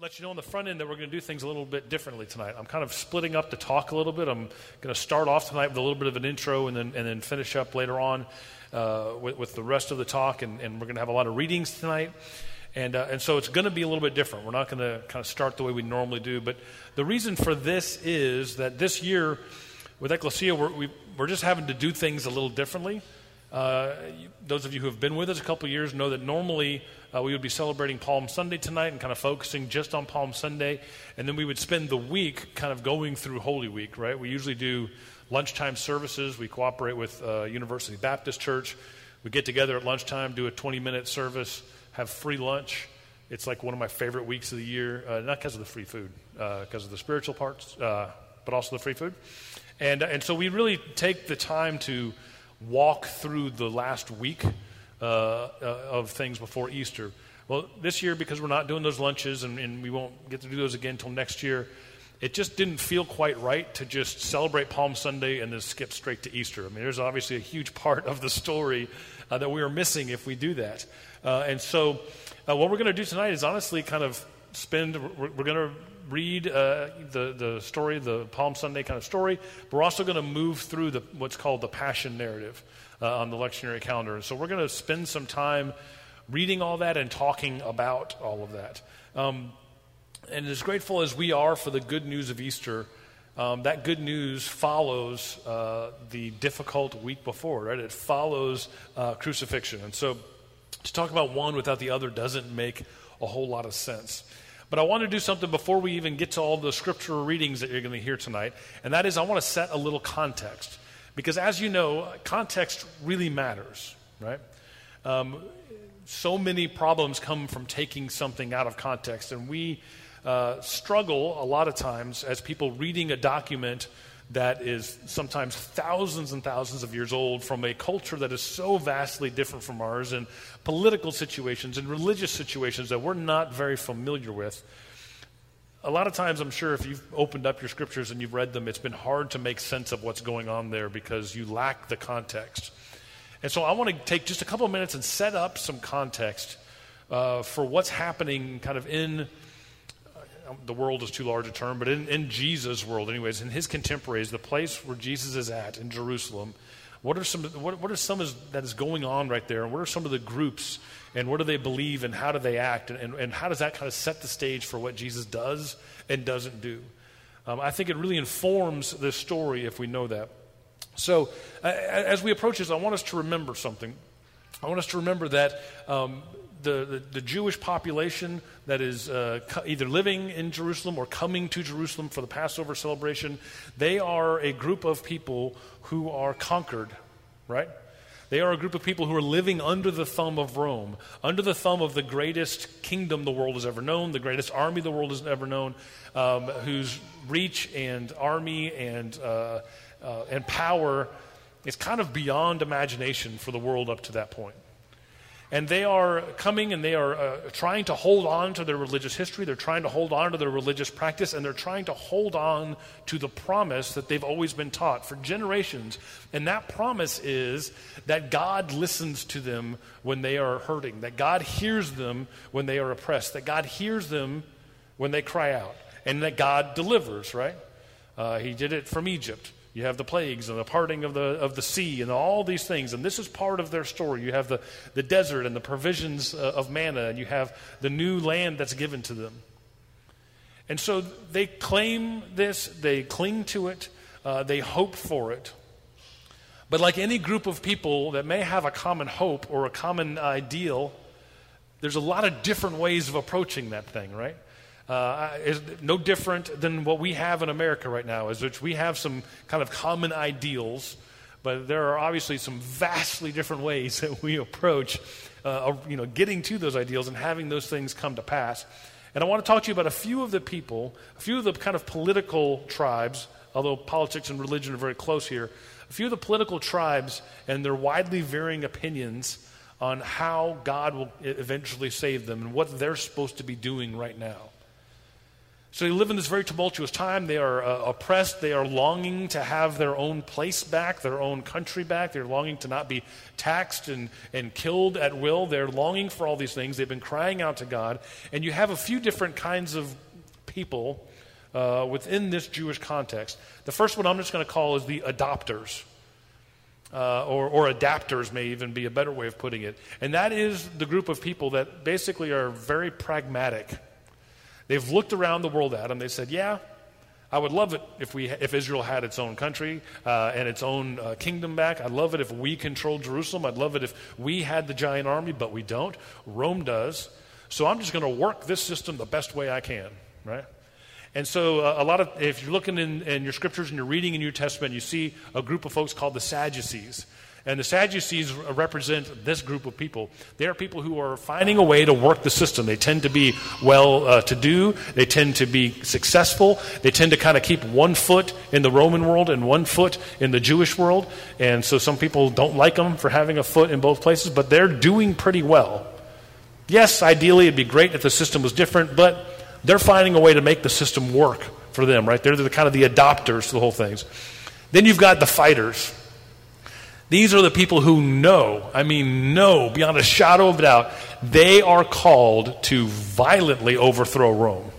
let you know on the front end that we're going to do things a little bit differently tonight. I'm kind of splitting up the talk a little bit. I'm going to start off tonight with a little bit of an intro and then, and then finish up later on uh, with, with, the rest of the talk. And, and, we're going to have a lot of readings tonight. And, uh, and so it's going to be a little bit different. We're not going to kind of start the way we normally do. But the reason for this is that this year with Ecclesia, we're, we, we are just having to do things a little differently. Uh, those of you who have been with us a couple years know that normally uh, we would be celebrating Palm Sunday tonight and kind of focusing just on Palm Sunday. And then we would spend the week kind of going through Holy Week, right? We usually do lunchtime services. We cooperate with uh, University Baptist Church. We get together at lunchtime, do a 20 minute service, have free lunch. It's like one of my favorite weeks of the year, uh, not because of the free food, because uh, of the spiritual parts, but also the free food. And, and so we really take the time to walk through the last week uh, uh, of things before Easter. Well, this year, because we're not doing those lunches and, and, we won't get to do those again until next year, it just didn't feel quite right to just celebrate Palm Sunday and then skip straight to Easter. I mean, there's obviously a huge part of the story uh, that we are missing if we do that. Uh, and so, uh, what we're going to do tonight is honestly kind of spend, we're, we're going to read uh, the, the story, the Palm Sunday kind of story. But we're also going to move through the, what's called the Passion narrative uh, on the lectionary calendar. And so we're going to spend some time reading all that and talking about all of that. Um, and as grateful as we are for the good news of Easter, um, that good news follows uh, the difficult week before, right? It follows uh, crucifixion. And so to talk about one without the other doesn't make a whole lot of sense. But I want to do something before we even get to all the scriptural readings that you're going to hear tonight, and that is I want to set a little context. Because as you know, context really matters, right? Um, so many problems come from taking something out of context, and we uh, struggle a lot of times as people reading a document that is sometimes thousands and thousands of years old from a culture that is so vastly different from ours and political situations and religious situations that we're not very familiar with. A lot of times, I'm sure if you've opened up your scriptures and you've read them, it's been hard to make sense of what's going on there because you lack the context. And so I want to take just a couple of minutes and set up some context uh, for what's happening kind of in the world is too large a term, but in, in Jesus' world, anyways, in his contemporaries, the place where Jesus is at in Jerusalem, what are some what, what are some of, that is going on right there, and what are some of the groups, and what do they believe, and how do they act, and, and, and how does that kind of set the stage for what Jesus does and doesn't do? Um, I think it really informs this story if we know that. So, uh, as we approach this, I want us to remember something. I want us to remember that um, the, the, the, Jewish population that is uh, either living in Jerusalem or coming to Jerusalem for the Passover celebration, they are a group of people who are conquered, right? They are a group of people who are living under the thumb of Rome, under the thumb of the greatest kingdom the world has ever known, the greatest army the world has ever known, um, whose reach and army and, uh, uh, and power is kind of beyond imagination for the world up to that point. And they are coming and they are uh, trying to hold on to their religious history. They're trying to hold on to their religious practice, and they're trying to hold on to the promise that they've always been taught for generations. And that promise is that God listens to them when they are hurting, that God hears them when they are oppressed, that God hears them when they cry out, and that God delivers, right? Uh, he did it from Egypt. You have the plagues and the parting of the, of the sea and all these things. And this is part of their story. You have the, the desert and the provisions uh, of manna, and you have the new land that's given to them. And so they claim this, they cling to it, uh, they hope for it. But like any group of people that may have a common hope or a common ideal, there's a lot of different ways of approaching that thing, right? Uh, is no different than what we have in America right now, is which we have some kind of common ideals, but there are obviously some vastly different ways that we approach, uh, you know, getting to those ideals and having those things come to pass. And I want to talk to you about a few of the people, a few of the kind of political tribes, although politics and religion are very close here, a few of the political tribes and their widely varying opinions on how God will eventually save them and what they're supposed to be doing right now. So they live in this very tumultuous time. They are uh, oppressed. They are longing to have their own place back, their own country back. They're longing to not be taxed and, and killed at will. They're longing for all these things. They've been crying out to God. And you have a few different kinds of people uh, within this Jewish context. The first one I'm just going to call is the adopters. Uh, or, or adapters may even be a better way of putting it. And that is the group of people that basically are very pragmatic They've looked around the world at them. They said, yeah, I would love it if, we, if Israel had its own country uh, and its own uh, kingdom back. I'd love it if we controlled Jerusalem. I'd love it if we had the giant army, but we don't. Rome does. So I'm just going to work this system the best way I can, right? And so, uh, a lot of, if you're looking in, in your scriptures and you're reading in New Testament, you see a group of folks called the Sadducees. And the Sadducees represent this group of people. They are people who are finding a way to work the system. They tend to be well uh, to do, they tend to be successful, they tend to kind of keep one foot in the Roman world and one foot in the Jewish world. And so some people don't like them for having a foot in both places, but they're doing pretty well. Yes, ideally it'd be great if the system was different, but they're finding a way to make the system work for them, right? They're the kind of the adopters to the whole things. Then you've got the fighters. These are the people who know, I mean, know beyond a shadow of doubt, they are called to violently overthrow Rome.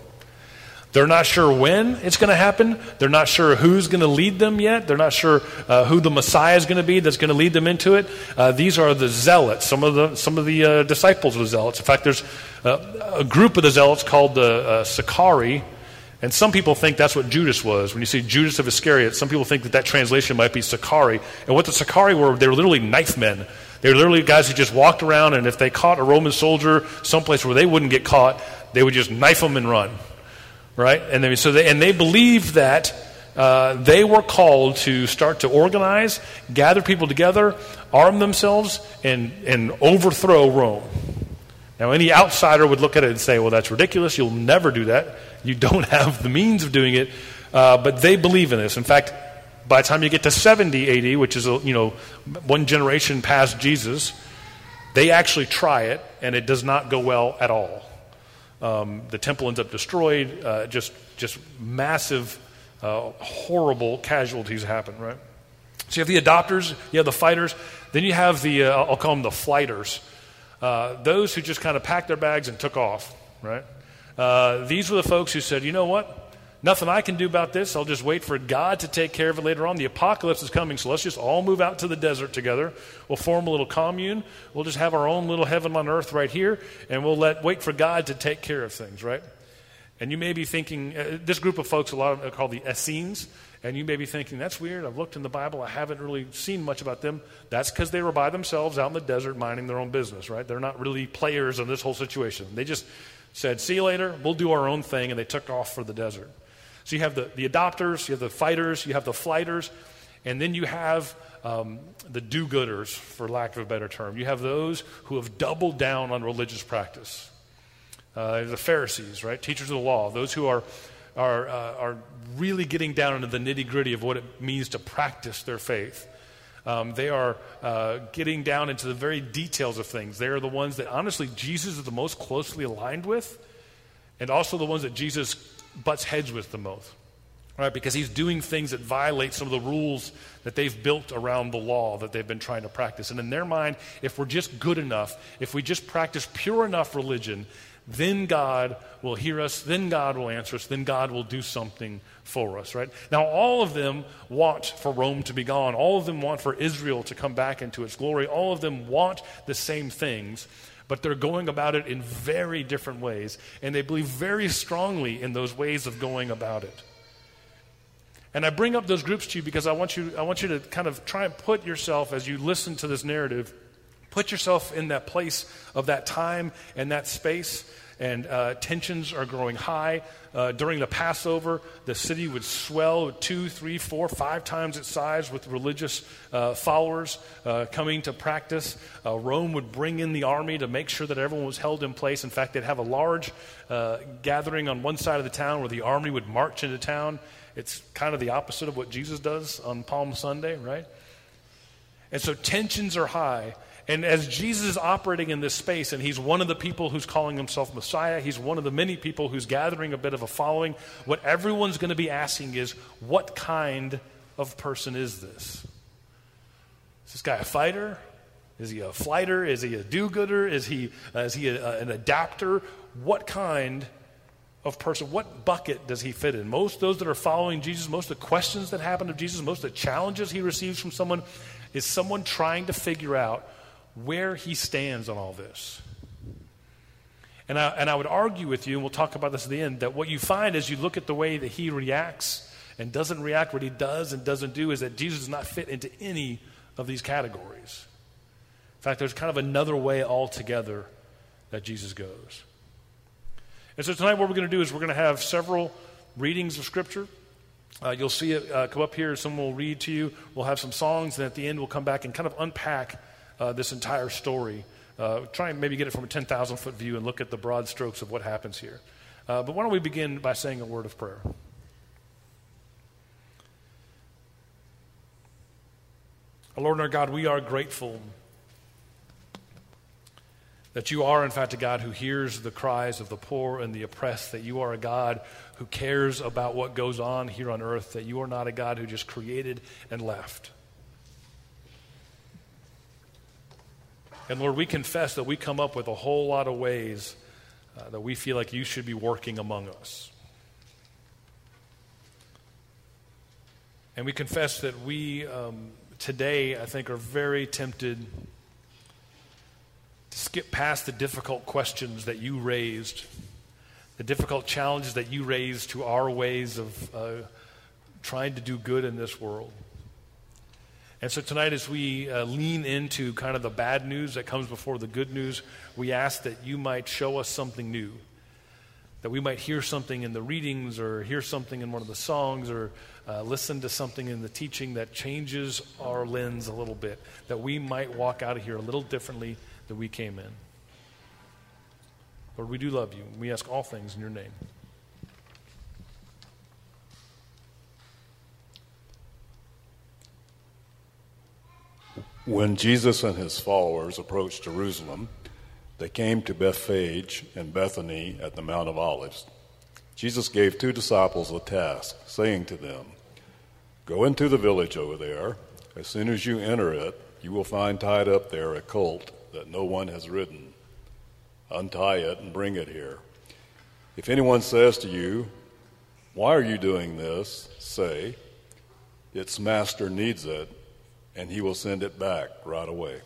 They're not sure when it's going to happen. They're not sure who's going to lead them yet. They're not sure uh, who the Messiah is going to be that's going to lead them into it. Uh, these are the zealots, some of the, some of the uh, disciples the zealots. In fact, there's uh, a group of the zealots called the uh, Sicarii and some people think that's what Judas was. When you see Judas of Iscariot, some people think that that translation might be Sicarii. And what the Sicarii were, they were literally knife men. They were literally guys who just walked around, and if they caught a Roman soldier someplace where they wouldn't get caught, they would just knife them and run. Right? And, they, so they, and they believed that uh, they were called to start to organize, gather people together, arm themselves, and, and overthrow Rome. Now, any outsider would look at it and say, well, that's ridiculous. You'll never do that. You don't have the means of doing it. Uh, but they believe in this. In fact, by the time you get to 70 AD, which is, you know, one generation past Jesus, they actually try it, and it does not go well at all. Um, the temple ends up destroyed. Uh, just, just massive, uh, horrible casualties happen, right? So you have the adopters, you have the fighters, then you have the, uh, I'll call them the flighters. Uh, those who just kind of packed their bags and took off, right? Uh, these were the folks who said, you know what? Nothing I can do about this. I'll just wait for God to take care of it later on. The apocalypse is coming, so let's just all move out to the desert together. We'll form a little commune. We'll just have our own little heaven on earth right here, and we'll let wait for God to take care of things, right? And you may be thinking, uh, this group of folks, a lot of them are called the Essenes. And you may be thinking, that's weird. I've looked in the Bible. I haven't really seen much about them. That's because they were by themselves out in the desert minding their own business, right? They're not really players in this whole situation. They just said, see you later. We'll do our own thing. And they took off for the desert. So you have the, the adopters, you have the fighters, you have the flighters, and then you have um, the do gooders, for lack of a better term. You have those who have doubled down on religious practice. Uh, the Pharisees, right? Teachers of the law, those who are are, uh, are really getting down into the nitty gritty of what it means to practice their faith. Um, they are uh, getting down into the very details of things. They are the ones that, honestly, Jesus is the most closely aligned with, and also the ones that Jesus butts heads with the most. Right, because he's doing things that violate some of the rules that they've built around the law that they've been trying to practice. And in their mind, if we're just good enough, if we just practice pure enough religion, then God will hear us, then God will answer us, then God will do something for us, right? Now, all of them want for Rome to be gone. All of them want for Israel to come back into its glory. All of them want the same things, but they're going about it in very different ways, and they believe very strongly in those ways of going about it. And I bring up those groups to you because I want you, I want you to kind of try and put yourself, as you listen to this narrative, Put yourself in that place of that time and that space, and uh, tensions are growing high. Uh, during the Passover, the city would swell two, three, four, five times its size with religious uh, followers uh, coming to practice. Uh, Rome would bring in the army to make sure that everyone was held in place. In fact, they'd have a large uh, gathering on one side of the town where the army would march into town. It's kind of the opposite of what Jesus does on Palm Sunday, right? And so tensions are high. And as Jesus is operating in this space, and he's one of the people who's calling himself Messiah, he's one of the many people who's gathering a bit of a following, what everyone's going to be asking is, what kind of person is this? Is this guy a fighter? Is he a flighter? Is he a do gooder? Is he, uh, is he a, an adapter? What kind of person, what bucket does he fit in? Most those that are following Jesus, most of the questions that happen to Jesus, most of the challenges he receives from someone is someone trying to figure out where he stands on all this. And I, and I would argue with you, and we'll talk about this at the end, that what you find as you look at the way that he reacts and doesn't react, what he does and doesn't do, is that Jesus does not fit into any of these categories. In fact, there's kind of another way altogether that Jesus goes. And so tonight, what we're going to do is we're going to have several readings of Scripture. Uh, you'll see it uh, come up here. Someone will read to you. We'll have some songs, and at the end, we'll come back and kind of unpack uh, this entire story. Uh, try and maybe get it from a 10,000 foot view and look at the broad strokes of what happens here. Uh, but why don't we begin by saying a word of prayer? Our Lord and our God, we are grateful that you are, in fact, a God who hears the cries of the poor and the oppressed, that you are a God who cares about what goes on here on earth, that you are not a God who just created and left. And Lord, we confess that we come up with a whole lot of ways uh, that we feel like you should be working among us. And we confess that we um, today, I think, are very tempted to skip past the difficult questions that you raised, the difficult challenges that you raised to our ways of uh, trying to do good in this world. And so tonight, as we uh, lean into kind of the bad news that comes before the good news, we ask that you might show us something new. That we might hear something in the readings or hear something in one of the songs or uh, listen to something in the teaching that changes our lens a little bit. That we might walk out of here a little differently than we came in. Lord, we do love you. We ask all things in your name. When Jesus and his followers approached Jerusalem, they came to Bethphage and Bethany at the Mount of Olives. Jesus gave two disciples a task, saying to them, Go into the village over there. As soon as you enter it, you will find tied up there a colt that no one has ridden. Untie it and bring it here. If anyone says to you, Why are you doing this? say, Its master needs it and he will send it back right away.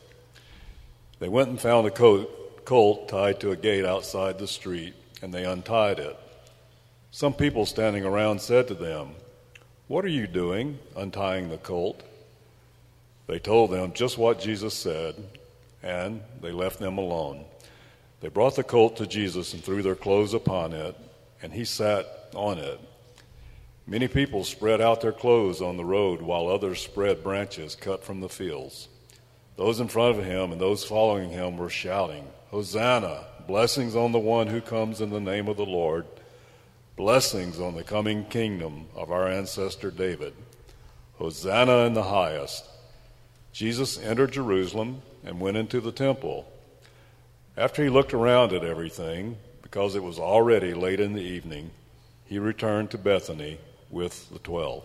They went and found a coat, colt tied to a gate outside the street, and they untied it. Some people standing around said to them, What are you doing, untying the colt? They told them just what Jesus said, and they left them alone. They brought the colt to Jesus and threw their clothes upon it, and he sat on it. Many people spread out their clothes on the road, while others spread branches cut from the fields. Those in front of him and those following him were shouting, Hosanna! Blessings on the one who comes in the name of the Lord. Blessings on the coming kingdom of our ancestor David. Hosanna in the highest. Jesus entered Jerusalem and went into the temple. After he looked around at everything, because it was already late in the evening, he returned to Bethany with the twelve.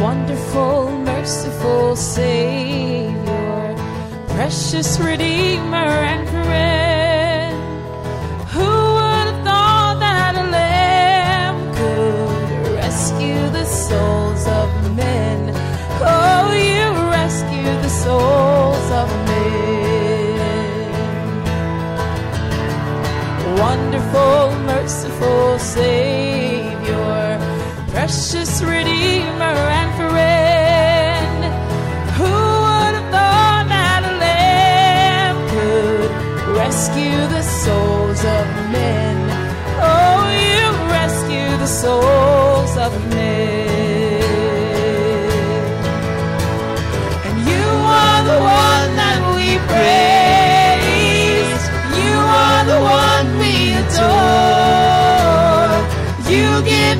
Wonderful, merciful Savior, precious Redeemer and friend, who would have thought that a lamb could rescue the souls of men? Oh, you rescue the souls merciful, merciful Savior, precious Redeemer and friend. Who would have thought that a lamb could rescue the souls of men? Oh, you rescue the souls.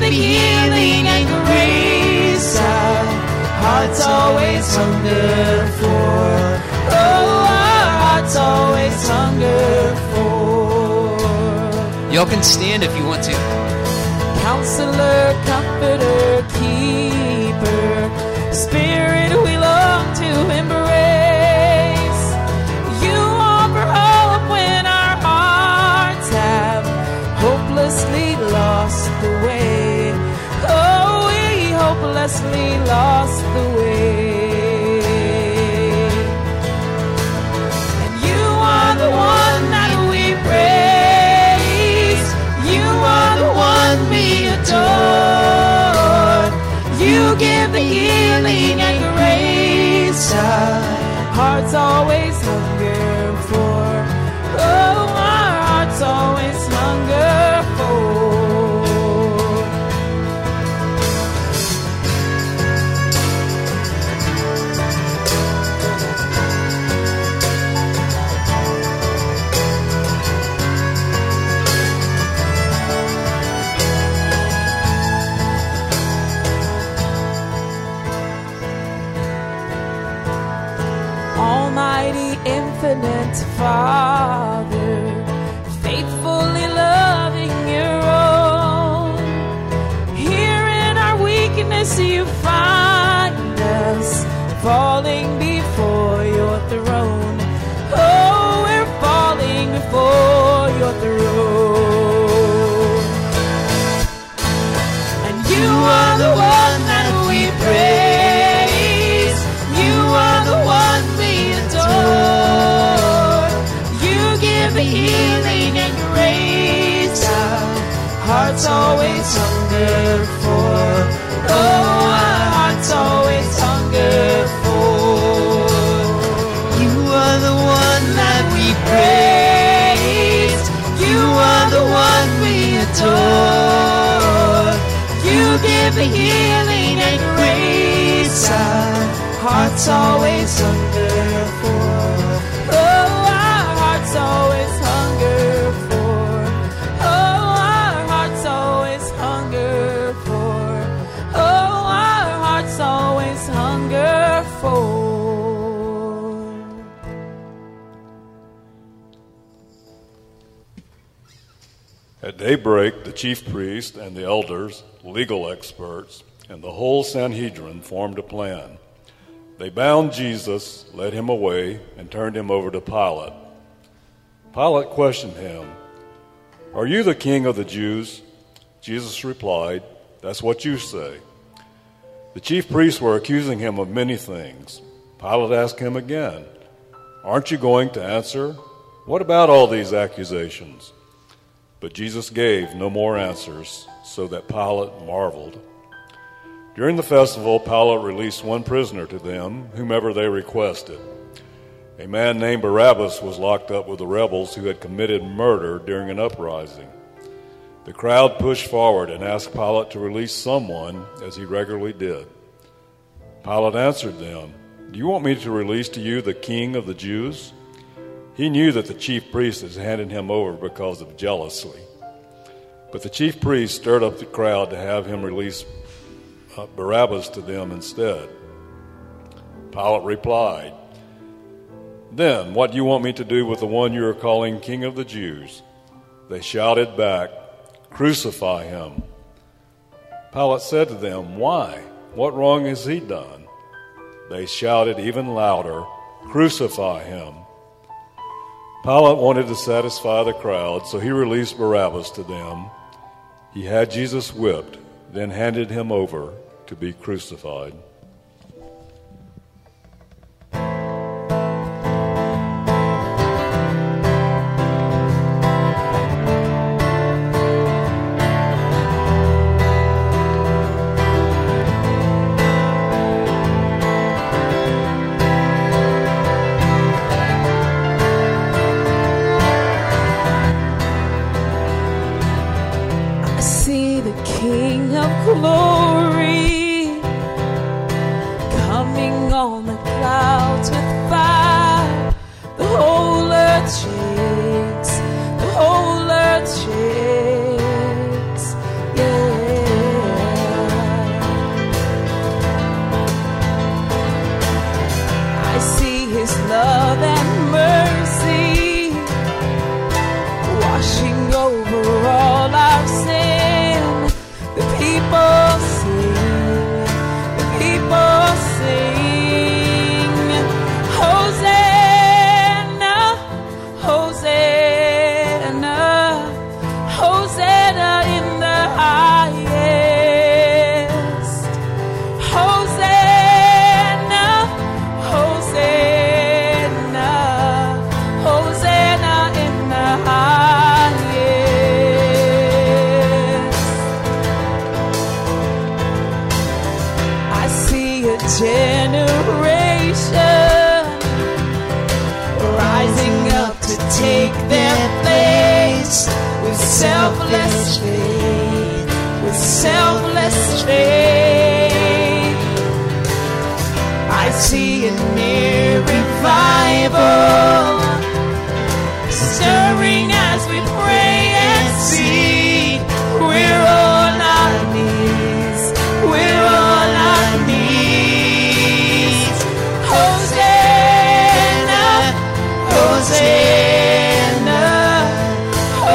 Healing and grace our hearts always hunger for. Oh, our hearts always hunger for. Y'all can stand if you want to. Counselor, comforter, keeper, spirit hopelessly lost the way. And you are the one that we praise. You are the one we adore. You give the healing and grace our hearts always hunger for. Oh, our hearts always hearts always hunger for. Oh, our hearts always hunger for. Oh, our hearts always hunger for. Oh, our hearts always hunger for. At daybreak, the chief priest and the elders, legal experts, and the whole Sanhedrin formed a plan. They bound Jesus, led him away, and turned him over to Pilate. Pilate questioned him, Are you the king of the Jews? Jesus replied, That's what you say. The chief priests were accusing him of many things. Pilate asked him again, Aren't you going to answer? What about all these accusations? But Jesus gave no more answers, so that Pilate marveled. During the festival, Pilate released one prisoner to them, whomever they requested. A man named Barabbas was locked up with the rebels who had committed murder during an uprising. The crowd pushed forward and asked Pilate to release someone, as he regularly did. Pilate answered them, Do you want me to release to you the king of the Jews? He knew that the chief priest had handed him over because of jealousy. But the chief priest stirred up the crowd to have him release uh, Uh, Barabbas to them instead. Pilate replied, Then, what do you want me to do with the one you are calling King of the Jews? They shouted back, Crucify him. Pilate said to them, Why? What wrong has he done? They shouted even louder, Crucify him. Pilate wanted to satisfy the crowd, so he released Barabbas to them. He had Jesus whipped, then handed him over to be crucified. On the clouds with fire. The whole earth shakes,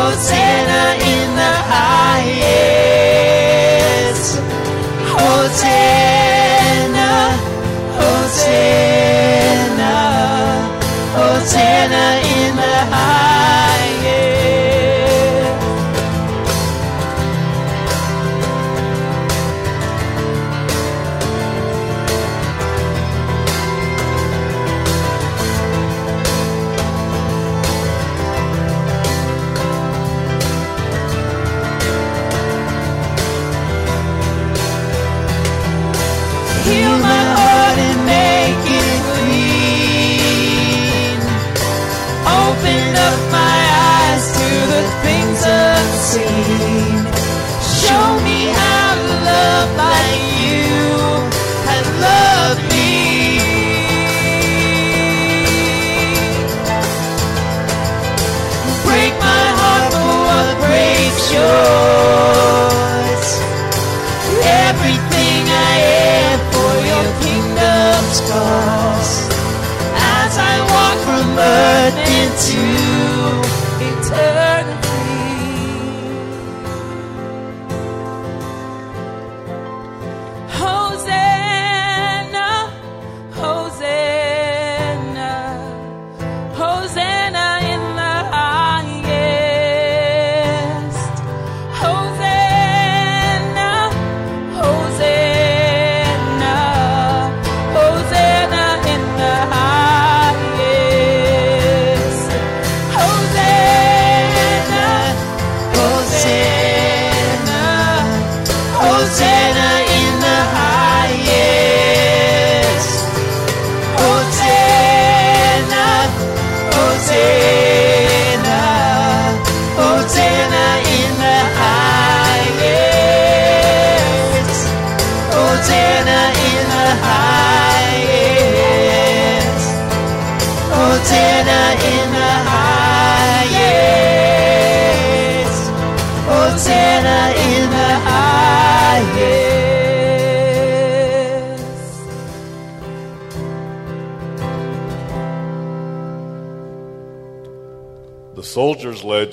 Hosanna in the highest.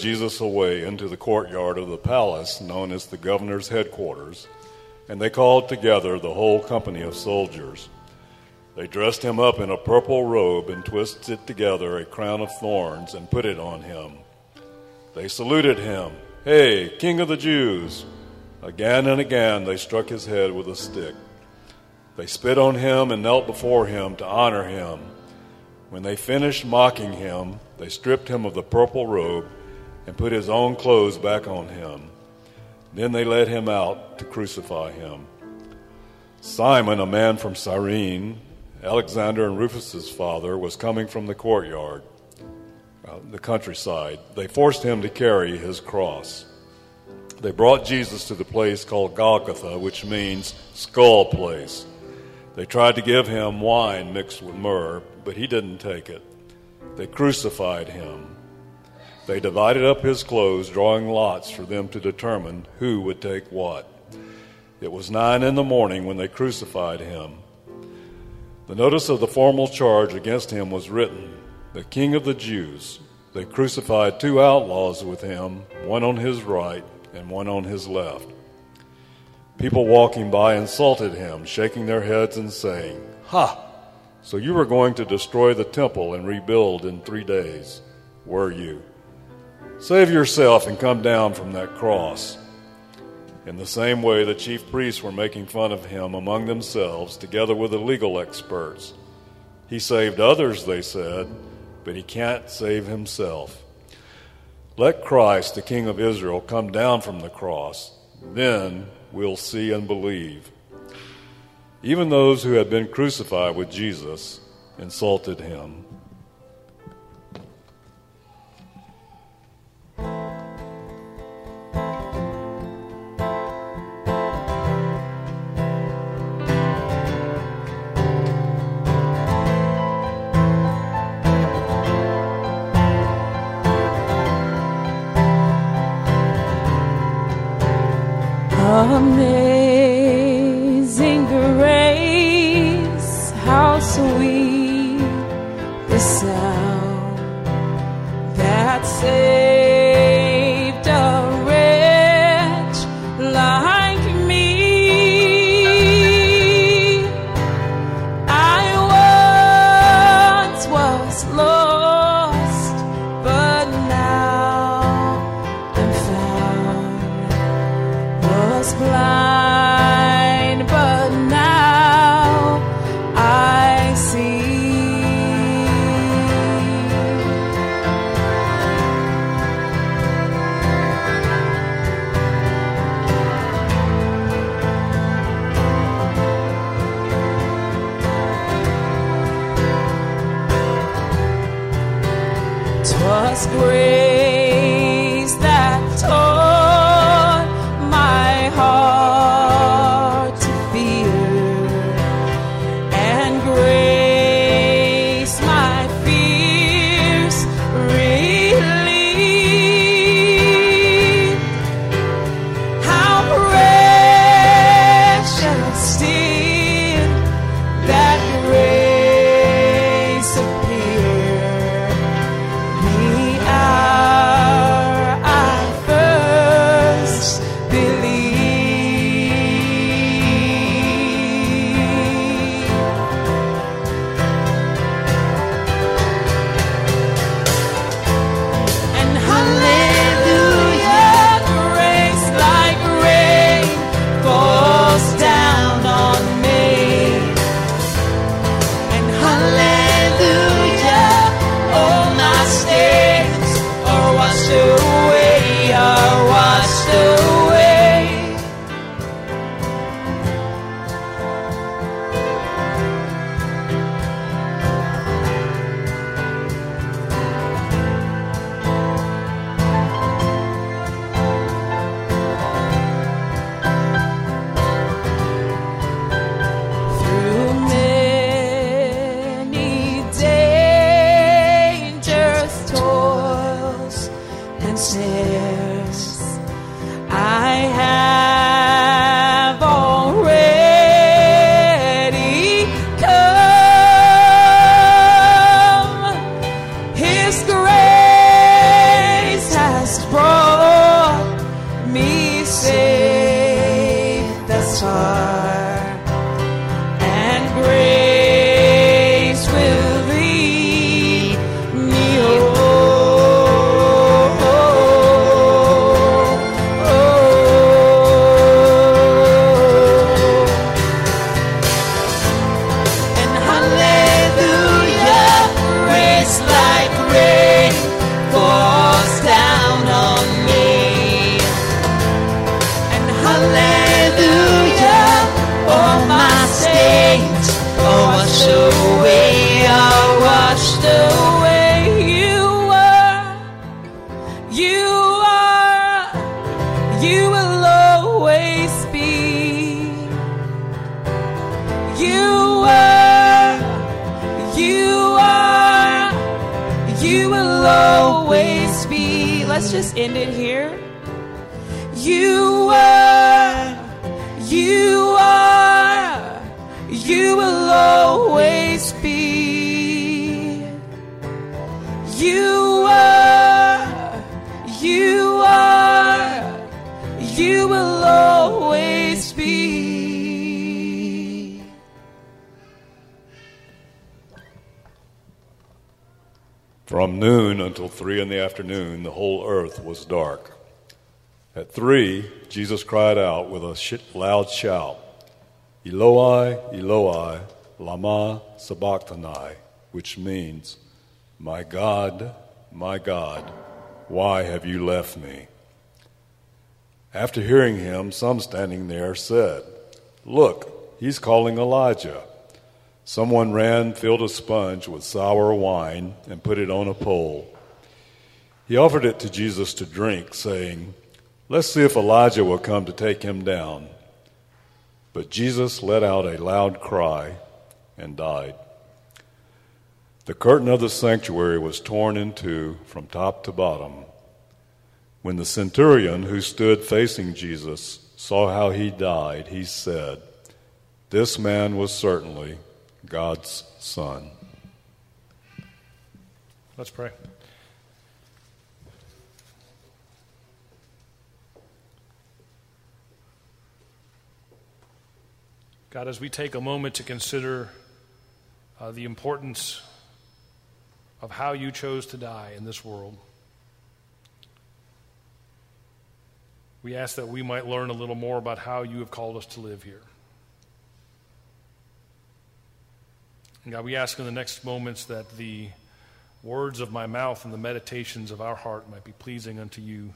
Jesus away into the courtyard of the palace known as the governor's headquarters, and they called together the whole company of soldiers. They dressed him up in a purple robe and twisted together a crown of thorns and put it on him. They saluted him, Hey, King of the Jews! Again and again they struck his head with a stick. They spit on him and knelt before him to honor him. When they finished mocking him, they stripped him of the purple robe and put his own clothes back on him. Then they led him out to crucify him. Simon, a man from Cyrene, Alexander and Rufus's father, was coming from the courtyard, uh, the countryside. They forced him to carry his cross. They brought Jesus to the place called Golgotha, which means skull place. They tried to give him wine mixed with myrrh, but he didn't take it. They crucified him. They divided up his clothes, drawing lots for them to determine who would take what. It was nine in the morning when they crucified him. The notice of the formal charge against him was written The King of the Jews. They crucified two outlaws with him, one on his right and one on his left. People walking by insulted him, shaking their heads and saying, Ha! So you were going to destroy the temple and rebuild in three days, were you? Save yourself and come down from that cross. In the same way, the chief priests were making fun of him among themselves, together with the legal experts. He saved others, they said, but he can't save himself. Let Christ, the King of Israel, come down from the cross. Then we'll see and believe. Even those who had been crucified with Jesus insulted him. ended end it here. From noon until three in the afternoon, the whole earth was dark. At three, Jesus cried out with a loud shout, Eloi, Eloi, Lama Sabachthani, which means, My God, my God, why have you left me? After hearing him, some standing there said, Look, he's calling Elijah. Someone ran, filled a sponge with sour wine, and put it on a pole. He offered it to Jesus to drink, saying, Let's see if Elijah will come to take him down. But Jesus let out a loud cry and died. The curtain of the sanctuary was torn in two from top to bottom. When the centurion who stood facing Jesus saw how he died, he said, This man was certainly God's son. Let's pray. God, as we take a moment to consider uh, the importance of how you chose to die in this world, we ask that we might learn a little more about how you have called us to live here. And God, we ask in the next moments that the words of my mouth and the meditations of our heart might be pleasing unto you,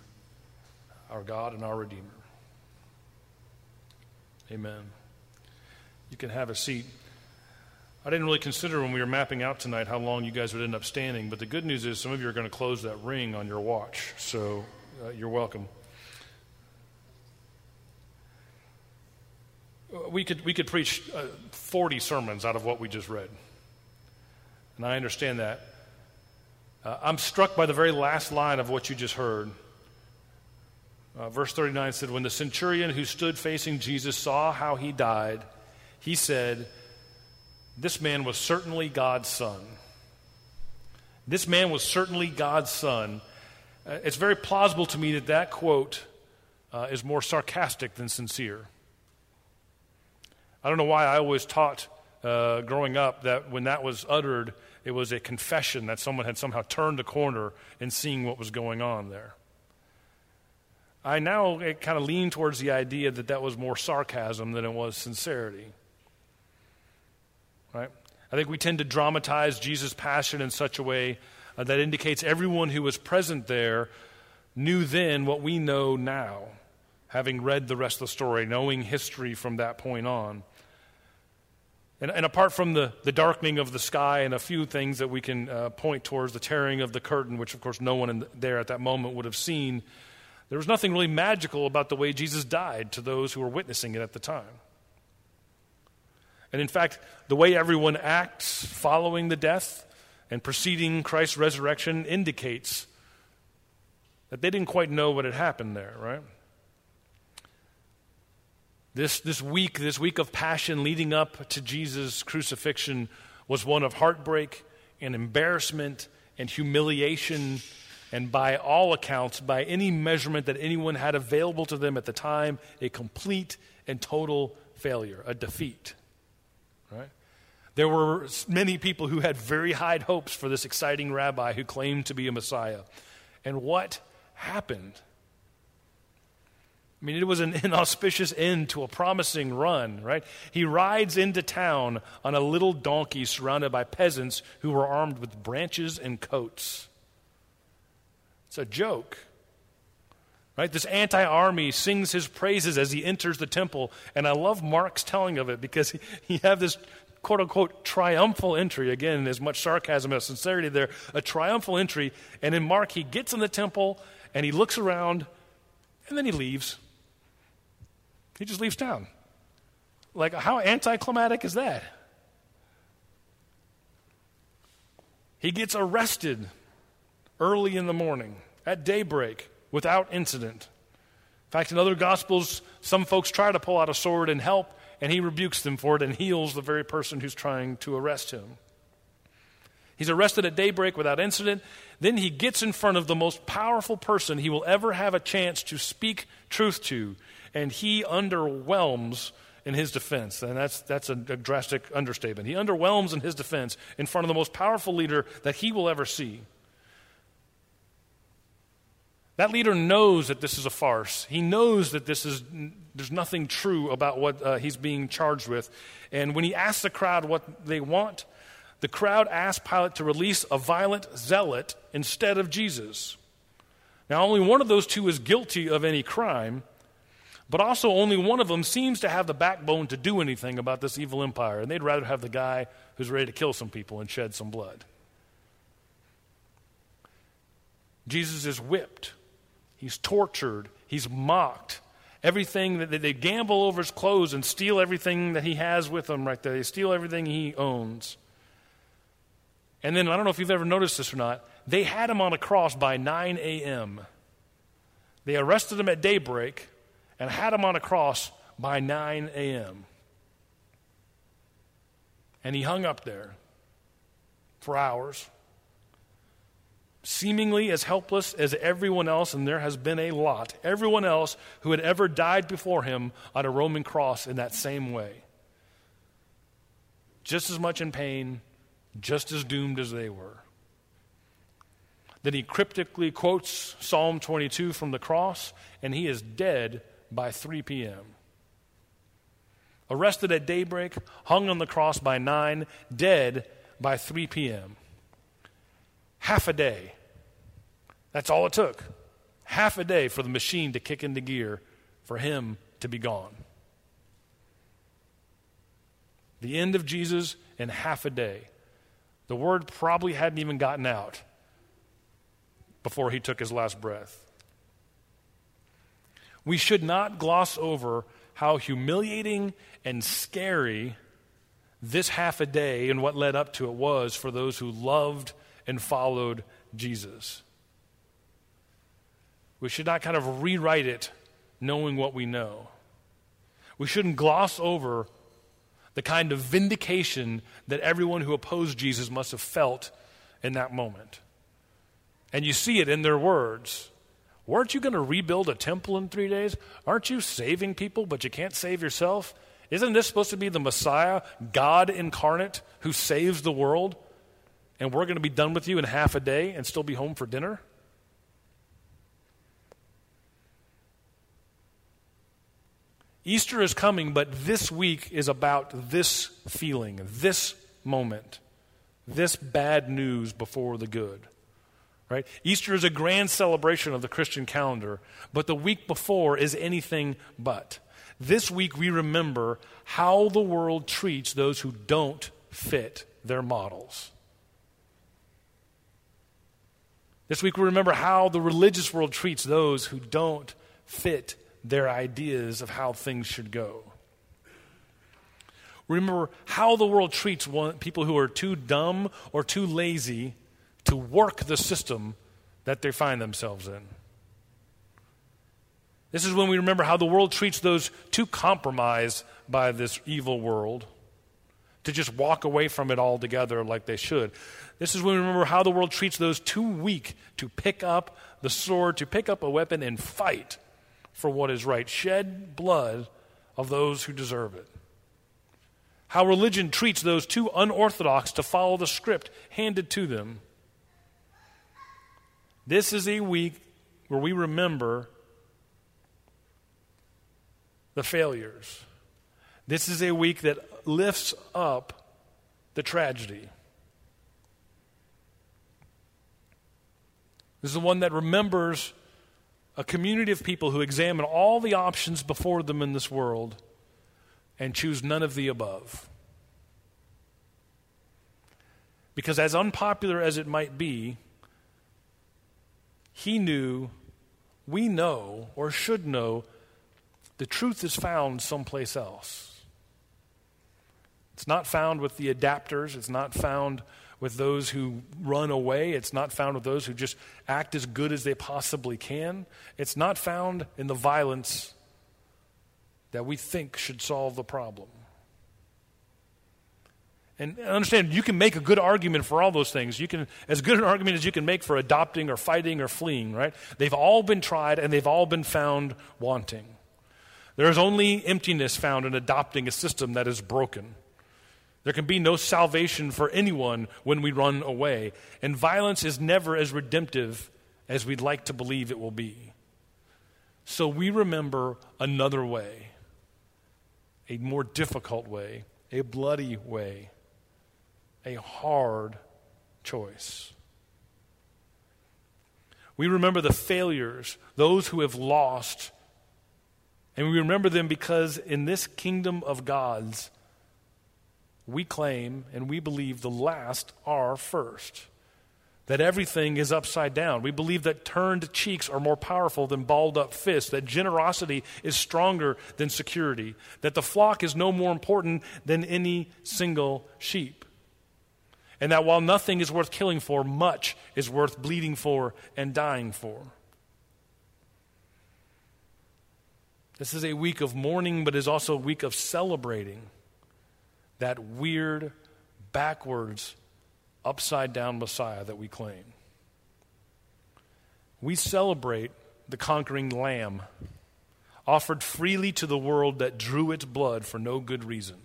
our God and our Redeemer. Amen. You can have a seat. I didn't really consider when we were mapping out tonight how long you guys would end up standing, but the good news is some of you are going to close that ring on your watch, so uh, you're welcome. We could, we could preach uh, 40 sermons out of what we just read, and I understand that. Uh, I'm struck by the very last line of what you just heard. Uh, verse 39 said, When the centurion who stood facing Jesus saw how he died, he said, This man was certainly God's son. This man was certainly God's son. Uh, it's very plausible to me that that quote uh, is more sarcastic than sincere. I don't know why I always taught uh, growing up that when that was uttered, it was a confession that someone had somehow turned a corner in seeing what was going on there. I now kind of lean towards the idea that that was more sarcasm than it was sincerity right? I think we tend to dramatize Jesus' passion in such a way uh, that indicates everyone who was present there knew then what we know now, having read the rest of the story, knowing history from that point on. And, and apart from the, the darkening of the sky and a few things that we can uh, point towards, the tearing of the curtain, which of course no one the, there at that moment would have seen, there was nothing really magical about the way Jesus died to those who were witnessing it at the time. And in fact, the way everyone acts following the death and preceding Christ's resurrection indicates that they didn't quite know what had happened there, right? This, this week, this week of passion leading up to Jesus' crucifixion was one of heartbreak and embarrassment and humiliation, and by all accounts, by any measurement that anyone had available to them at the time, a complete and total failure, a defeat. Right? There were many people who had very high hopes for this exciting rabbi who claimed to be a Messiah. And what happened? I mean, it was an inauspicious end to a promising run, right? He rides into town on a little donkey surrounded by peasants who were armed with branches and coats. It's a joke. Right? This anti army sings his praises as he enters the temple. And I love Mark's telling of it because he, he have this quote unquote triumphal entry. Again, as much sarcasm as sincerity there. A triumphal entry. And in Mark, he gets in the temple and he looks around and then he leaves. He just leaves town. Like, how anticlimactic is that? He gets arrested early in the morning at daybreak without incident. In fact, in other Gospels, some folks try to pull out a sword and help, and he rebukes them for it and heals the very person who's trying to arrest him. He's arrested at daybreak without incident. Then he gets in front of the most powerful person he will ever have a chance to speak truth to, and he underwhelms in his defense. And that's, that's a, a drastic understatement. He underwhelms in his defense in front of the most powerful leader that he will ever see. That leader knows that this is a farce. He knows that this is, there's nothing true about what uh, he's being charged with. And when he asks the crowd what they want, the crowd asks Pilate to release a violent zealot instead of Jesus. Now, only one of those two is guilty of any crime, But also, only one of them seems to have the backbone to do anything about this evil empire, and they'd rather have the guy who's ready to kill some people and shed some blood. Jesus is whipped, he's tortured, he's mocked. Everything that they gamble over his clothes and steal everything that he has with him right there. They steal everything he owns. And then, I don't know if you've ever noticed this or not, they had him on a cross by 9 a.m. They arrested him at daybreak and had him on a cross by 9 a.m. And he hung up there for hours, seemingly as helpless as everyone else, and there has been a lot, everyone else who had ever died before him on a Roman cross in that same way. Just as much in pain, just as doomed as they were. Then he cryptically quotes Psalm 22 from the cross, and he is dead by 3 p.m. Arrested at daybreak, hung on the cross by 9, dead by 3 p.m. Half a day. That's all it took. Half a day for the machine to kick into gear, for him to be gone. The end of Jesus in half a day. The word probably hadn't even gotten out before he took his last breath. We should not gloss over how humiliating and scary this half a day and what led up to it was for those who loved and followed Jesus. We should not kind of rewrite it knowing what we know. We shouldn't gloss over the kind of vindication that everyone who opposed Jesus must have felt in that moment. And you see it in their words. Weren't you going to rebuild a temple in three days? Aren't you saving people, but you can't save yourself? Isn't this supposed to be the Messiah, God incarnate, who saves the world? And we're going to be done with you in half a day and still be home for dinner? Easter is coming, but this week is about this feeling, this moment, this bad news before the good. Right? Easter is a grand celebration of the Christian calendar, but the week before is anything but. This week we remember how the world treats those who don't fit their models. This week we remember how the religious world treats those who don't fit their ideas of how things should go. Remember how the world treats one, people who are too dumb or too lazy to work the system that they find themselves in. This is when we remember how the world treats those too compromised by this evil world to just walk away from it altogether like they should. This is when we remember how the world treats those too weak to pick up the sword, to pick up a weapon and fight for what is right, shed blood of those who deserve it. How religion treats those too unorthodox to follow the script handed to them. This is a week where we remember the failures. This is a week that lifts up the tragedy. This is the one that remembers a community of people who examine all the options before them in this world and choose none of the above. Because, as unpopular as it might be, he knew, we know, or should know, the truth is found someplace else. It's not found with the adapters, it's not found with those who run away. It's not found with those who just act as good as they possibly can. It's not found in the violence that we think should solve the problem. And understand, you can make a good argument for all those things. You can, as good an argument as you can make for adopting or fighting or fleeing, right? They've all been tried and they've all been found wanting. There is only emptiness found in adopting a system that is broken. There can be no salvation for anyone when we run away. And violence is never as redemptive as we'd like to believe it will be. So we remember another way, a more difficult way, a bloody way, a hard choice. We remember the failures, those who have lost And we remember them because in this kingdom of God's, we claim and we believe the last are first. That everything is upside down. We believe that turned cheeks are more powerful than balled up fists, that generosity is stronger than security, that the flock is no more important than any single sheep. And that while nothing is worth killing for, much is worth bleeding for and dying for. This is a week of mourning, but is also a week of celebrating that weird, backwards, upside down Messiah that we claim. We celebrate the conquering lamb offered freely to the world that drew its blood for no good reason.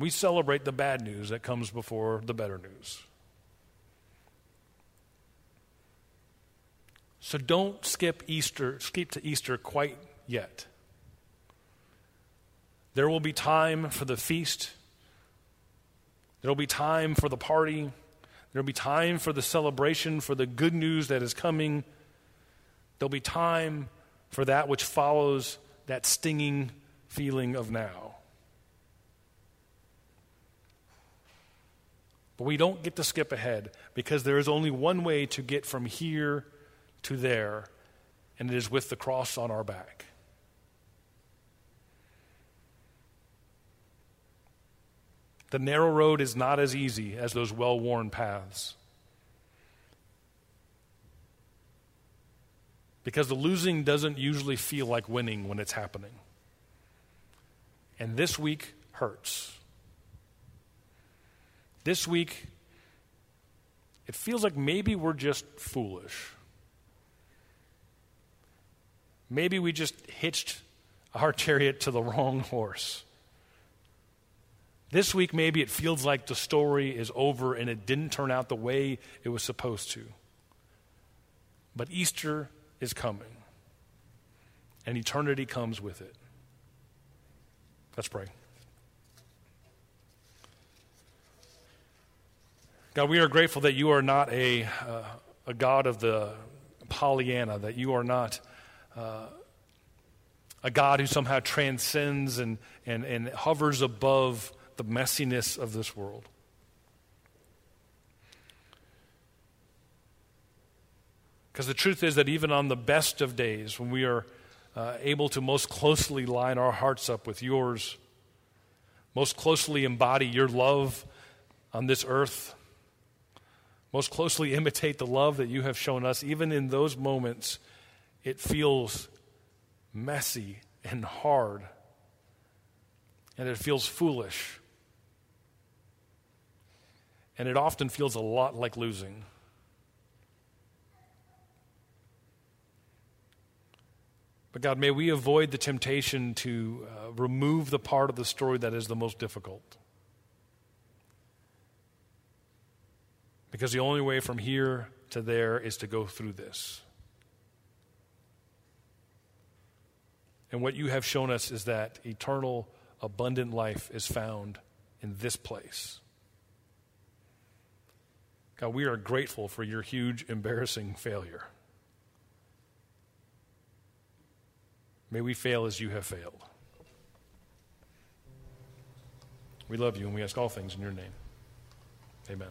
We celebrate the bad news that comes before the better news. So don't skip Easter, skip to Easter quite yet. There will be time for the feast. There will be time for the party. There will be time for the celebration, for the good news that is coming. There'll be time for that which follows that stinging feeling of now. But we don't get to skip ahead because there is only one way to get from here to there, and it is with the cross on our back. The narrow road is not as easy as those well worn paths. Because the losing doesn't usually feel like winning when it's happening. And this week hurts. This week, it feels like maybe we're just foolish. Maybe we just hitched our chariot to the wrong horse. This week, maybe it feels like the story is over and it didn't turn out the way it was supposed to. But Easter is coming, and eternity comes with it. Let's pray. God, we are grateful that you are not a, uh, a God of the Pollyanna, that you are not uh, a God who somehow transcends and, and, and hovers above the messiness of this world. Because the truth is that even on the best of days, when we are uh, able to most closely line our hearts up with yours, most closely embody your love on this earth, most closely imitate the love that you have shown us, even in those moments, it feels messy and hard, and it feels foolish. And it often feels a lot like losing. But God, may we avoid the temptation to uh, remove the part of the story that is the most difficult. Because the only way from here to there is to go through this. And what you have shown us is that eternal, abundant life is found in this place. God, we are grateful for your huge, embarrassing failure. May we fail as you have failed. We love you and we ask all things in your name. Amen.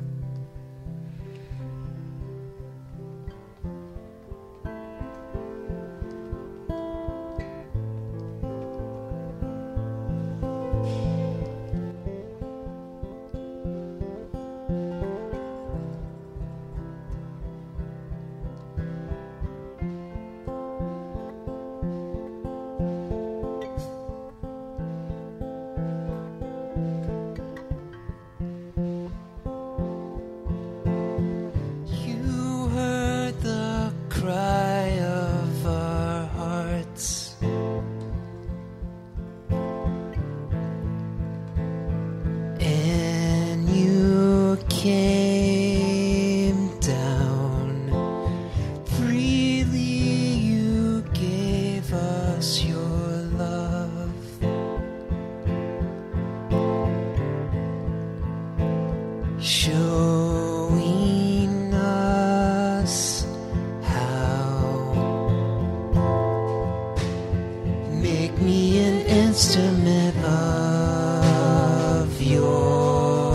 instrument of your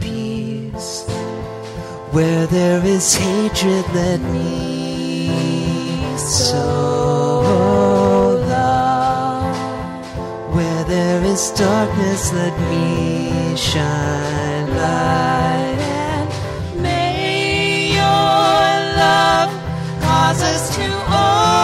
peace. Where there is hatred, let me sow love. Where there is darkness, let me shine light. And may your love cause us to open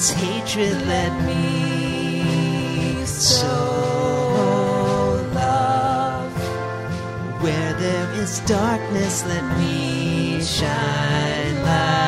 there is hatred, let me sow love. Where there is darkness, let me shine light.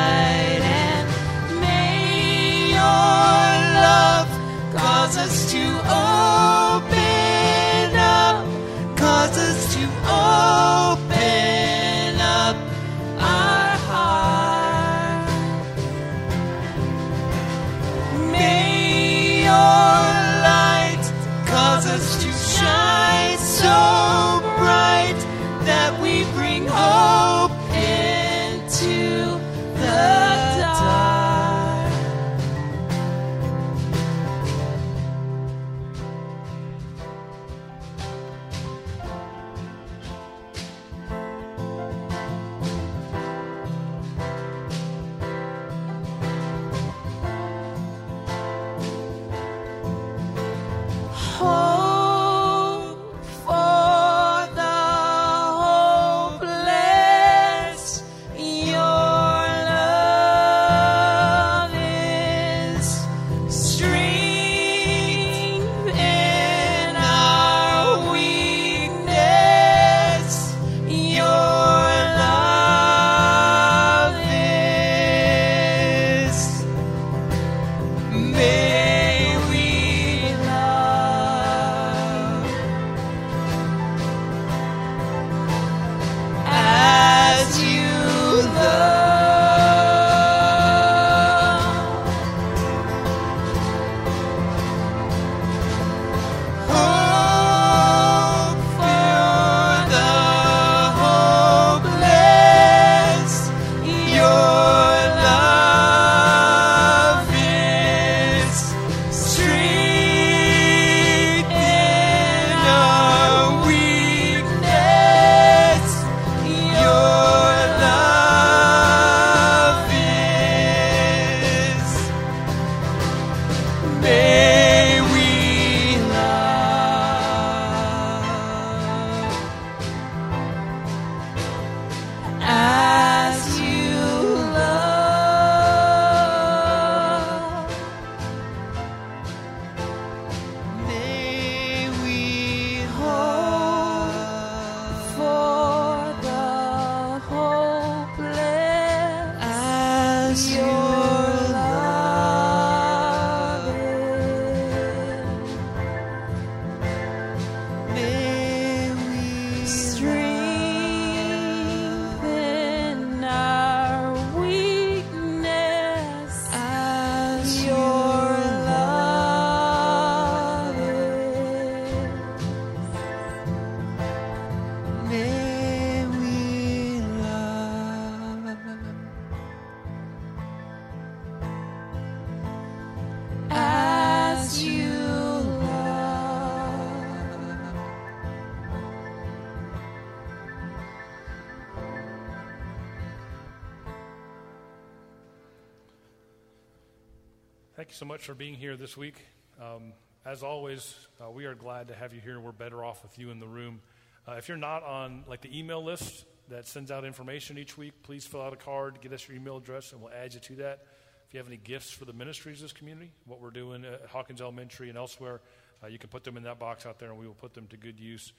Thank you so much for being here this week. Um, as always, uh, we are glad to have you here. We're better off with you in the room. Uh, if you're not on like the email list that sends out information each week, please fill out a card, get us your email address, and we'll add you to that. If you have any gifts for the ministries of this community, what we're doing at Hawkins Elementary and elsewhere, uh, you can put them in that box out there, and we will put them to good use.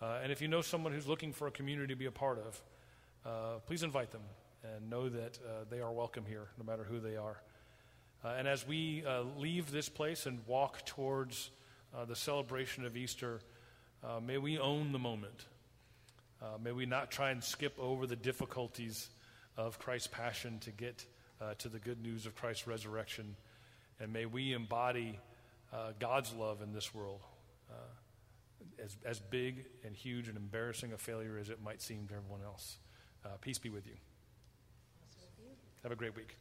Uh, and if you know someone who's looking for a community to be a part of, uh, please invite them and know that uh, they are welcome here, no matter who they are. Uh, and as we uh, leave this place and walk towards uh, the celebration of Easter, uh, may we own the moment. Uh, may we not try and skip over the difficulties of Christ's passion to get uh, to the good news of Christ's resurrection. And may we embody God's love in this world, as, as big and huge and embarrassing a failure as it might seem to everyone else. peace be with you. Have a great week.